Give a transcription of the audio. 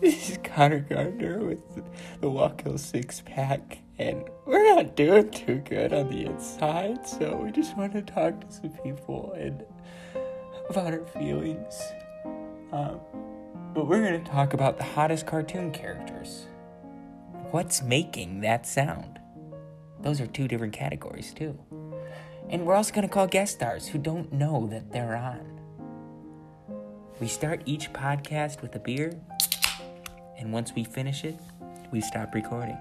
This is Connor Gardner with the Walk Hill Six Pack, and we're not doing too good on the inside, so we just want to talk to some people and about our feelings. Um, but we're going to talk about the hottest cartoon characters. What's making that sound? Those are two different categories, too. And we're also going to call guest stars who don't know that they're on. We start each podcast with a beer, and once we finish it, we stop recording.